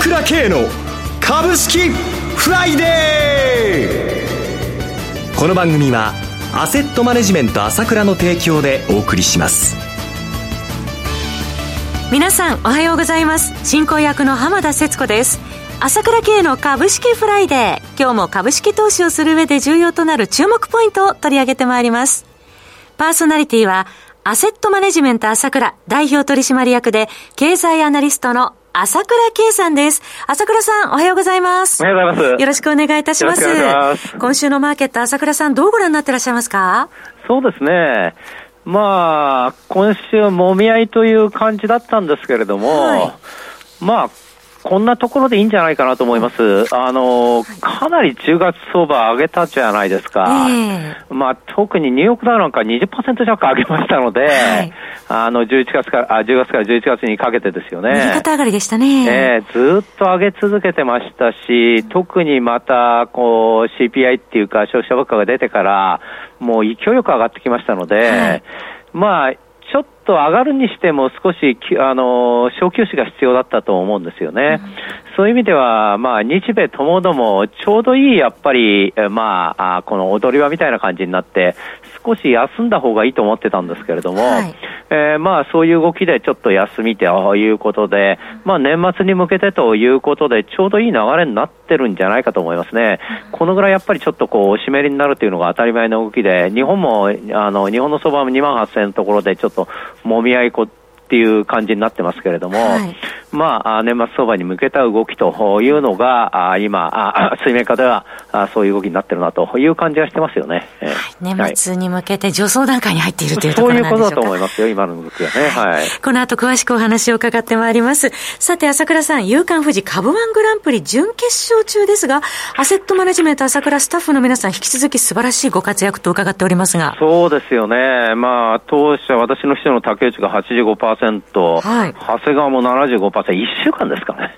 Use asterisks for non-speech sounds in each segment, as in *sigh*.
倉慶の株式フライデー。この番組はアセットマネジメント朝倉の提供でお送りします。皆さんおはようございます。進行役の浜田節子です。朝倉慶の株式フライデー。今日も株式投資をする上で重要となる注目ポイントを取り上げてまいります。パーソナリティはアセットマネジメント朝倉代表取締役で経済アナリストの朝倉圭さんです。朝倉さん、おはようございます。おはようございます。よろしくお願いいたします。ます今週のマーケット、朝倉さん、どうご覧になってらっしゃいますか？そうですね。まあ、今週、もみ合いという感じだったんですけれども、はい、まあ、こんなところでいいんじゃないかなと思います。あの、かなり10月相場上げたじゃないですか。えー、まあ、特にニューヨークダウなんか20%弱上げましたので、はい、あの、11月から、あ、10月から11月にかけてですよね。右肩上がりでしたね。えー、ずっと上げ続けてましたし、特にまた、こう、CPI っていうか消費者物価が出てから、もう勢いよく上がってきましたので、はい、まあ、ちょっと上がるにしても少し、あの、小休止が必要だったと思うんですよね。うん、そういう意味では、まあ、日米ともども、ちょうどいい、やっぱり、まあ、この踊り場みたいな感じになって、少し休んだ方がいいと思ってたんですけれども、はい、えー、まあ、そういう動きでちょっと休みということで、まあ、年末に向けてということで、ちょうどいい流れになってるんじゃないかと思いますね。このぐらいやっぱりちょっとこう、おしめりになるというのが当たり前の動きで、日本も、あの、日本の相場も2万8000円のところでちょっともみ合いこっていう感じになってますけれども、はい、まあ、年末相場に向けた動きというのが、今、水面下ではそういう動きになってるなという感じがしてますよね。はい、年末に向けて上層段階に入っているというところなんでしょうか。そういうことだと思いますよ、今の動きはね。はい。この後詳しくお話を伺ってまいります。さて、朝倉さん、夕刊富士株ワングランプリ準決勝中ですが、アセットマネジメント朝倉スタッフの皆さん、引き続き素晴らしいご活躍と伺っておりますが。そうですよね。まあ、当社、私の秘書の竹内が85%、はい、長谷川も75%、1週間ですかね。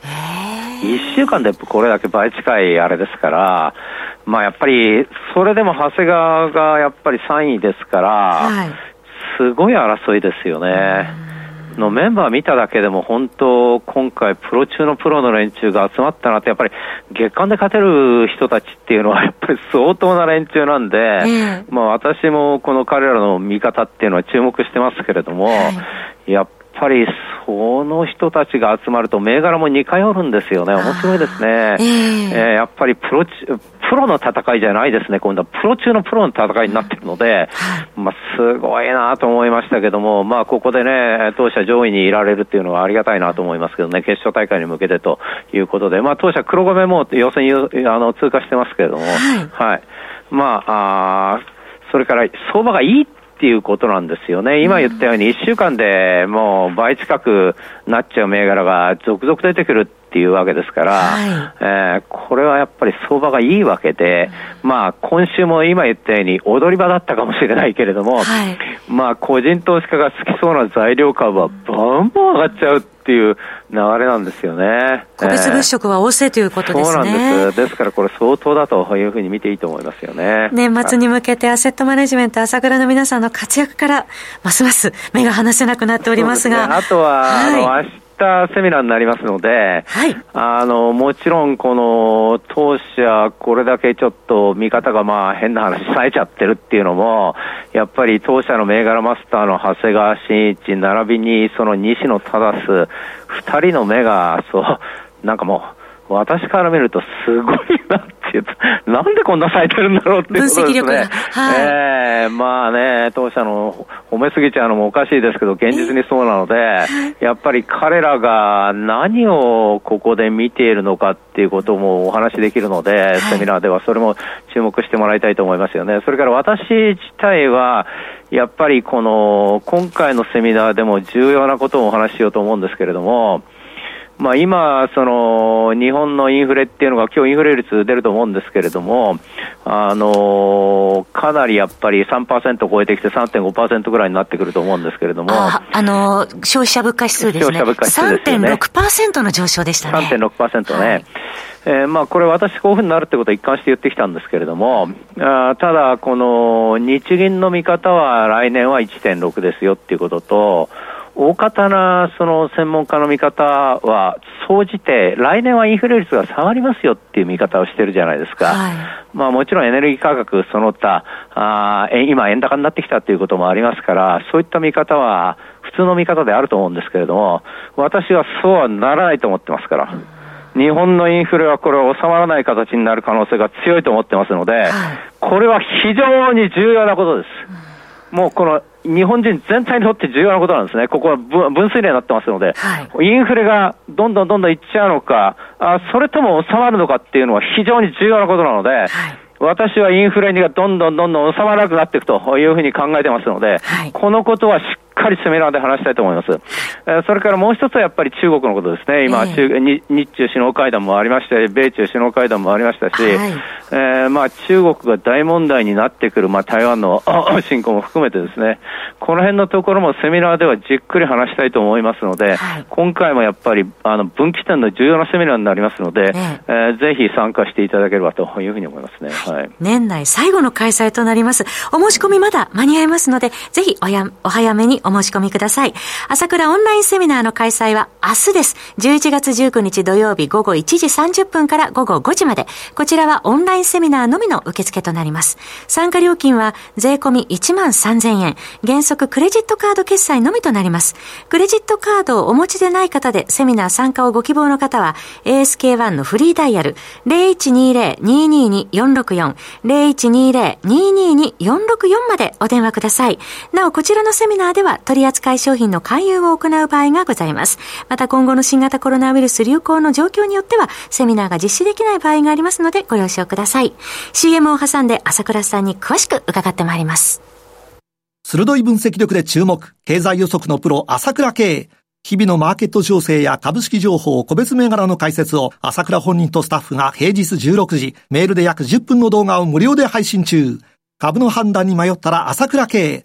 1週間でこれだけ倍近いあれですから、まあやっぱり、それでも長谷川がやっぱり3位ですから、はい、すごい争いですよね。のメンバー見ただけでも本当、今回、プロ中のプロの連中が集まったなって、やっぱり月間で勝てる人たちっていうのは、やっぱり相当な連中なんで、まあ私もこの彼らの見方っていうのは注目してますけれども、はい、やっぱりその人たちが集まると銘柄も似通るんですよね。面白いですね。えー、えー、やっぱりプロ、プロの戦いじゃないですね。今度はプロ中のプロの戦いになってるので、まあ、すごいなと思いましたけども、まあ、ここでね、当社上位にいられるっていうのはありがたいなと思いますけどね、決勝大会に向けてということで、まあ、当社黒米も予選あの通過してますけれども、はい。はい、まあ、あそれから相場がいいっていうことなんですよね。今言ったように1週間でもう倍近くなっちゃう銘柄が続々出てくるっていうわけですから、はい、えー、これはやっぱり相場がいいわけで、まあ今週も今言ったように踊り場だったかもしれないけれども、はい、まあ個人投資家が好きそうな材料株はバンバン上がっちゃうっていう流れなんですよね。個別物色は旺盛ということですね、そうなんです。ですからこれ相当だというふうに見ていいと思いますよね。年末に向けてアセットマネジメント朝倉の皆さんの活躍から、ますます目が離せなくなっておりますが。すね、あとは、はい、セミナーになりますので、はい、あのもちろん、この当社、これだけちょっと見方がまあ変な話、さえちゃってるっていうのも、やっぱり当社の銘柄マスターの長谷川慎一、並びにその西野忠、二人の目が、そう、なんかもう、私から見るとすごいなっていう、*laughs* なんでこんな咲いてるんだろうっていうことですね。はい、ええー、まあね、当社の褒めすぎちゃうのもおかしいですけど、現実にそうなので、やっぱり彼らが何をここで見ているのかっていうこともお話しできるので、はい、セミナーではそれも注目してもらいたいと思いますよね。それから私自体は、やっぱりこの、今回のセミナーでも重要なことをお話ししようと思うんですけれども、まあ、今、その日本のインフレっていうのが、今日インフレ率出ると思うんですけれども、あのかなりやっぱり3%超えてきて3.5%ぐらいになってくると思うんですけれども、あ、あの消費者物価指数ですね、消費者物価指数ですね3.6%の上昇でしたね。3.6%ね。はいえー、まあこれ私こういうふうになるってことは一貫して言ってきたんですけれども、あただこの日銀の見方は来年は1.6ですよっていうことと、大方なその専門家の見方は、総じて来年はインフレ率が下がりますよっていう見方をしてるじゃないですか。はい、まあもちろんエネルギー価格その他、あ今円高になってきたということもありますから、そういった見方は普通の見方であると思うんですけれども、私はそうはならないと思ってますから。日本のインフレはこれは収まらない形になる可能性が強いと思ってますので、はい、これは非常に重要なことです。もうこの日本人全体にとって重要なことなんですね。ここは分水嶺になってますので、はい、インフレがどんどんどんどんいっちゃうのか、あそれとも収まるのかっていうのは非常に重要なことなので、はい。私はインフレがどんどんどんどん収まらなくなっていくというふうに考えてますので、はい、このことはしっかりセミナーで話したいと思います。えー、それからもう一つはやっぱり中国のことですね。今、えー、日中首脳会談もありまして、米中首脳会談もありましたし、はい、えー、まあ中国が大問題になってくる、まあ台湾の *clears throat* 侵攻も含めてですね、この辺のところもセミナーではじっくり話したいと思いますので、はい、今回もやっぱりあの分岐点の重要なセミナーになりますので、えー、えー、ぜひ参加していただければというふうに思いますね。はい、年内最後の開催となります。お申し込みまだ間に合いますので、ぜひおやお早めにおお申し込みください。朝倉オンラインセミナーの開催は明日です。11月19日土曜日午後1時30分から午後5時まで。こちらはオンラインセミナーのみの受付となります。参加料金は税込み1万3000円。原則クレジットカード決済のみとなります。クレジットカードをお持ちでない方でセミナー参加をご希望の方は ASK1 のフリーダイヤル0120-222-464 0120-222-464までお電話ください。なお、こちらのセミナーではは取扱い商品の勧誘を行う場合がございます。また今後の新型コロナウイルス流行の状況によっては、セミナーが実施できない場合がありますので、ご了承ください。CM を挟んで朝倉さんに詳しく伺ってまいります。鋭い分析力で注目、経済予測のプロ、朝倉慶。日々のマーケット情勢や株式情報、個別銘柄の解説を朝倉本人とスタッフが平日16時、メールで約10分の動画を無料で配信中。株の判断に迷ったら朝倉慶。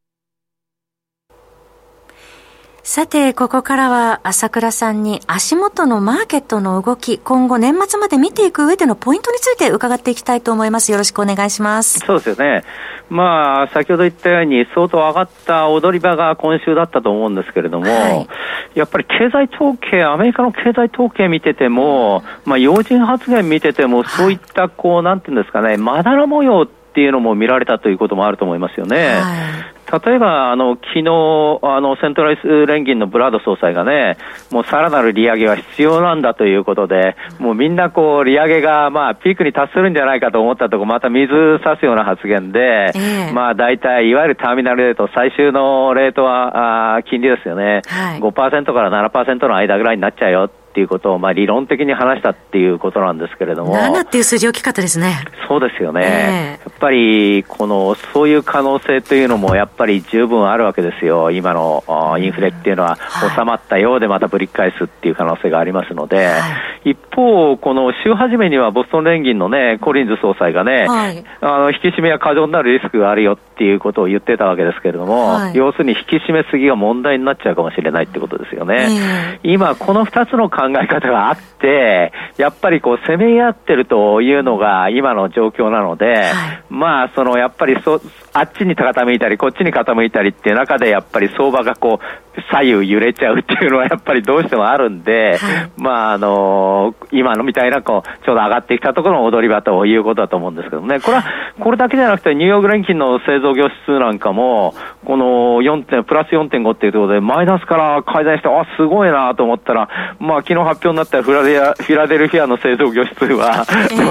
さて、ここからは朝倉さんに足元のマーケットの動き、今後年末まで見ていく上でのポイントについて伺っていきたいと思います。よろしくお願いします。そうですよね。まあ、先ほど言ったように、相当上がった踊り場が今週だったと思うんですけれども、はい、やっぱり経済統計、アメリカの経済統計見てても、まあ、要人発言見てても、そういった、こう、なんていうんですかね、まだら模様っていうのも見られたということもあると思いますよね。はい例えば、あの、昨日、あの、セントライス連銀のブラード総裁がね、もうさらなる利上げは必要なんだということで、もうみんなこう、利上げが、まあ、ピークに達するんじゃないかと思ったところ、また水差すような発言で、えー、まあ、大体、いわゆるターミナルレート、最終のレートは、あ金利ですよね。はい、5%から7%の間ぐらいになっちゃうよっていうことを、まあ、理論的に話したっていうことなんですけれども。7っていう数字大きかったですね。そうですよね。えー、やっぱり、この、そういう可能性というのも、やっぱり十分あるわけですよ。今のインフレっていうのは、収まったようでまたぶり返すっていう可能性がありますので、はい、一方、この週初めにはボストン連銀のね、コリンズ総裁がね、はい、あの、引き締めは過剰になるリスクがあるよっていうことを言ってたわけですけれども、はい、要するに引き締めすぎが問題になっちゃうかもしれないってことですよね。えー、今、この二つの考え方があって、やっぱりこう、攻め合ってるというのが今の状況なので、はい、まあ、その、やっぱりそ、あっちに傾いたり、こっちに傾いたりっていう中で、やっぱり相場がこう、左右揺れちゃうっていうのはやっぱりどうしてもあるんで、はい、まあ、あのー、今のみたいな、こう、ちょうど上がってきたところの踊り場ということだと思うんですけどね。これは、これだけじゃなくて、ニューヨーク連金の製造業指数なんかも、この4点、プラス4.5っていうところで、マイナスから改善して、あ、すごいなと思ったら、まあ、昨日発表になったフラデアフィラデルフィアの製造業指数は、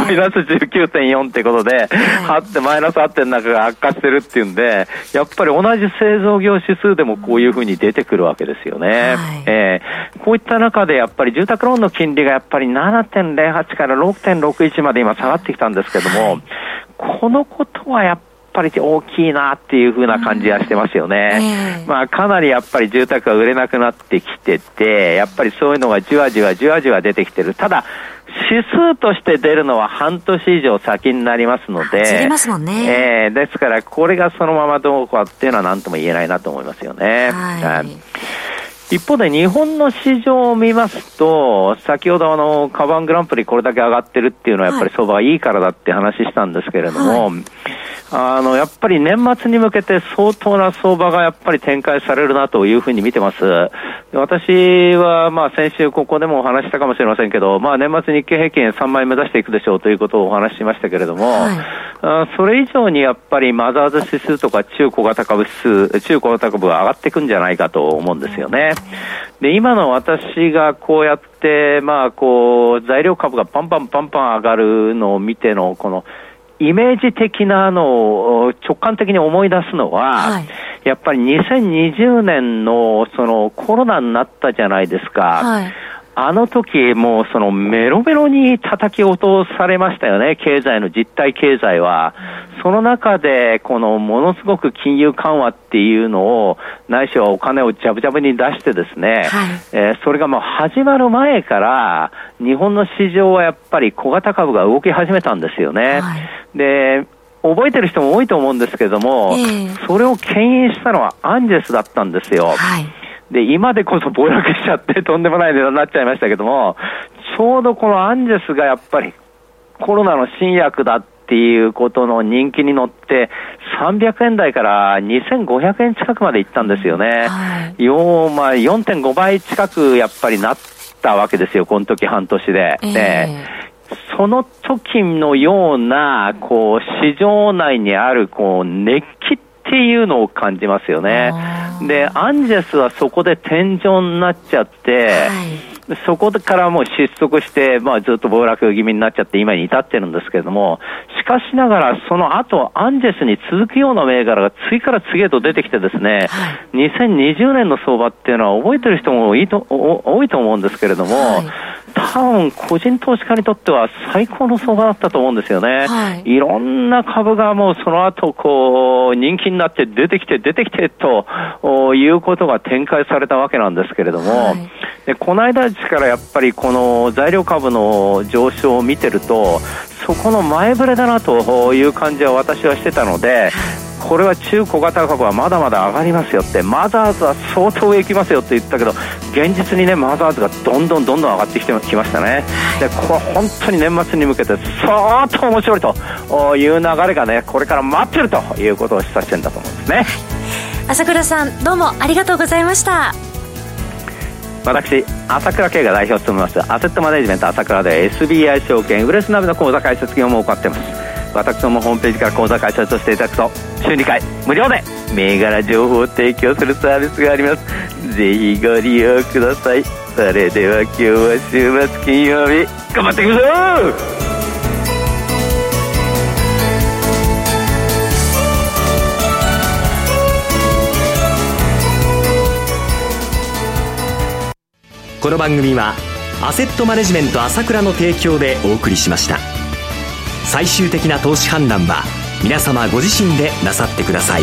マイナス19.4ってことで、はって、マイナス8点の中が悪化してるっていうんで、やっぱり同じ製造業指数でもこういうふうに出てくるわけですよね。はい、えー、こういった中でやっぱり住宅ローンの金利がやっぱり7.08から6.61まで今下がってきたんですけども、このことはやっぱり大きいなっていうふうな感じはしてますよね。まあ、かなりやっぱり住宅が売れなくなってきてて、やっぱりそういうのがじわじわじわじわ出てきてる。ただ、指数として出るのは半年以上先になりますので、出ますもんね。えー、ですから、これがそのままどうかっていうのは何とも言えないなと思いますよね。はい、一方で日本の市場を見ますと、先ほどあの、カバングランプリこれだけ上がってるっていうのはやっぱり相場がいいからだって話したんですけれども、はいあの、やっぱり年末に向けて相当な相場がやっぱり展開されるなというふうに見てます。私は、まあ先週ここでもお話したかもしれませんけど、まあ年末日経平均3万円目指していくでしょうということをお話ししましたけれども、はい、あそれ以上にやっぱりマザーズ指数とか中小型株指数、中小型株は上がっていくんじゃないかと思うんですよね。で、今の私がこうやって、まあこう、材料株がパンパンパンパン上がるのを見ての、この、イメージ的なのを直感的に思い出すのは、はい、やっぱり2020年のそのコロナになったじゃないですか。はいあの時もうそのメロメロに叩き落とされましたよね、経済の実体経済は。その中で、このものすごく金融緩和っていうのを、ないしはお金をジャブジャブに出してですね、はい、えー、それがもう始まる前から、日本の市場はやっぱり小型株が動き始めたんですよね。はい、で、覚えてる人も多いと思うんですけれども、えー、それを牽引したのはアンジェスだったんですよ。はいで、今でこそ暴落しちゃって *laughs* とんでもない値段になっちゃいましたけども、ちょうどこのアンジェスがやっぱりコロナの新薬だっていうことの人気に乗って、300円台から2500円近くまでいったんですよね。はい、よまあ、4.5倍近くやっぱりなったわけですよ、この時半年で。えー、でその時のような、こう、市場内にある、こう、熱気っていうのを感じますよね。で、アンジェスはそこで天井になっちゃって、はい。そこからもう失速して、まあ、ずっと暴落気味になっちゃって今に至ってるんですけれども、しかしながらその後、アンジェスに続くような銘柄が次から次へと出てきてですね、はい、2020年の相場っていうのは覚えてる人も多いと多いと思うんですけれども、はい多分個人投資家にとっては最高の相場だったと思うんですよね。はい、いろんな株がもうその後こう人気になって出てきて出てきてということが展開されたわけなんですけれども、はい、でこの間からやっぱりこの材料株の上昇を見てるとそこの前触れだなという感じは私はしてたので、これは中小型株はまだまだ上がりますよってマザーズは相当上行きますよって言ったけど現実にねマザーズがどんどんどんどん上がってきてきましたね。でここは本当に年末に向けて相当面白いという流れがねこれから待ってるということを示唆してるんだと思うんですね。朝倉さんどうもありがとうございました。私朝倉慶が代表を務めますアセットマネジメント朝倉で SBI 証券ウレスナビの口座開設業務を行っています。私どもホームページから口座開設をしていただくと週2回無料で銘柄情報を提供するサービスがあります。ぜひご利用くださいそれでは今日は週末金曜日頑張っていくぞこの番組はアセットマネジメント朝倉の提供でお送りしました。最終的な投資判断は皆様ご自身でなさってください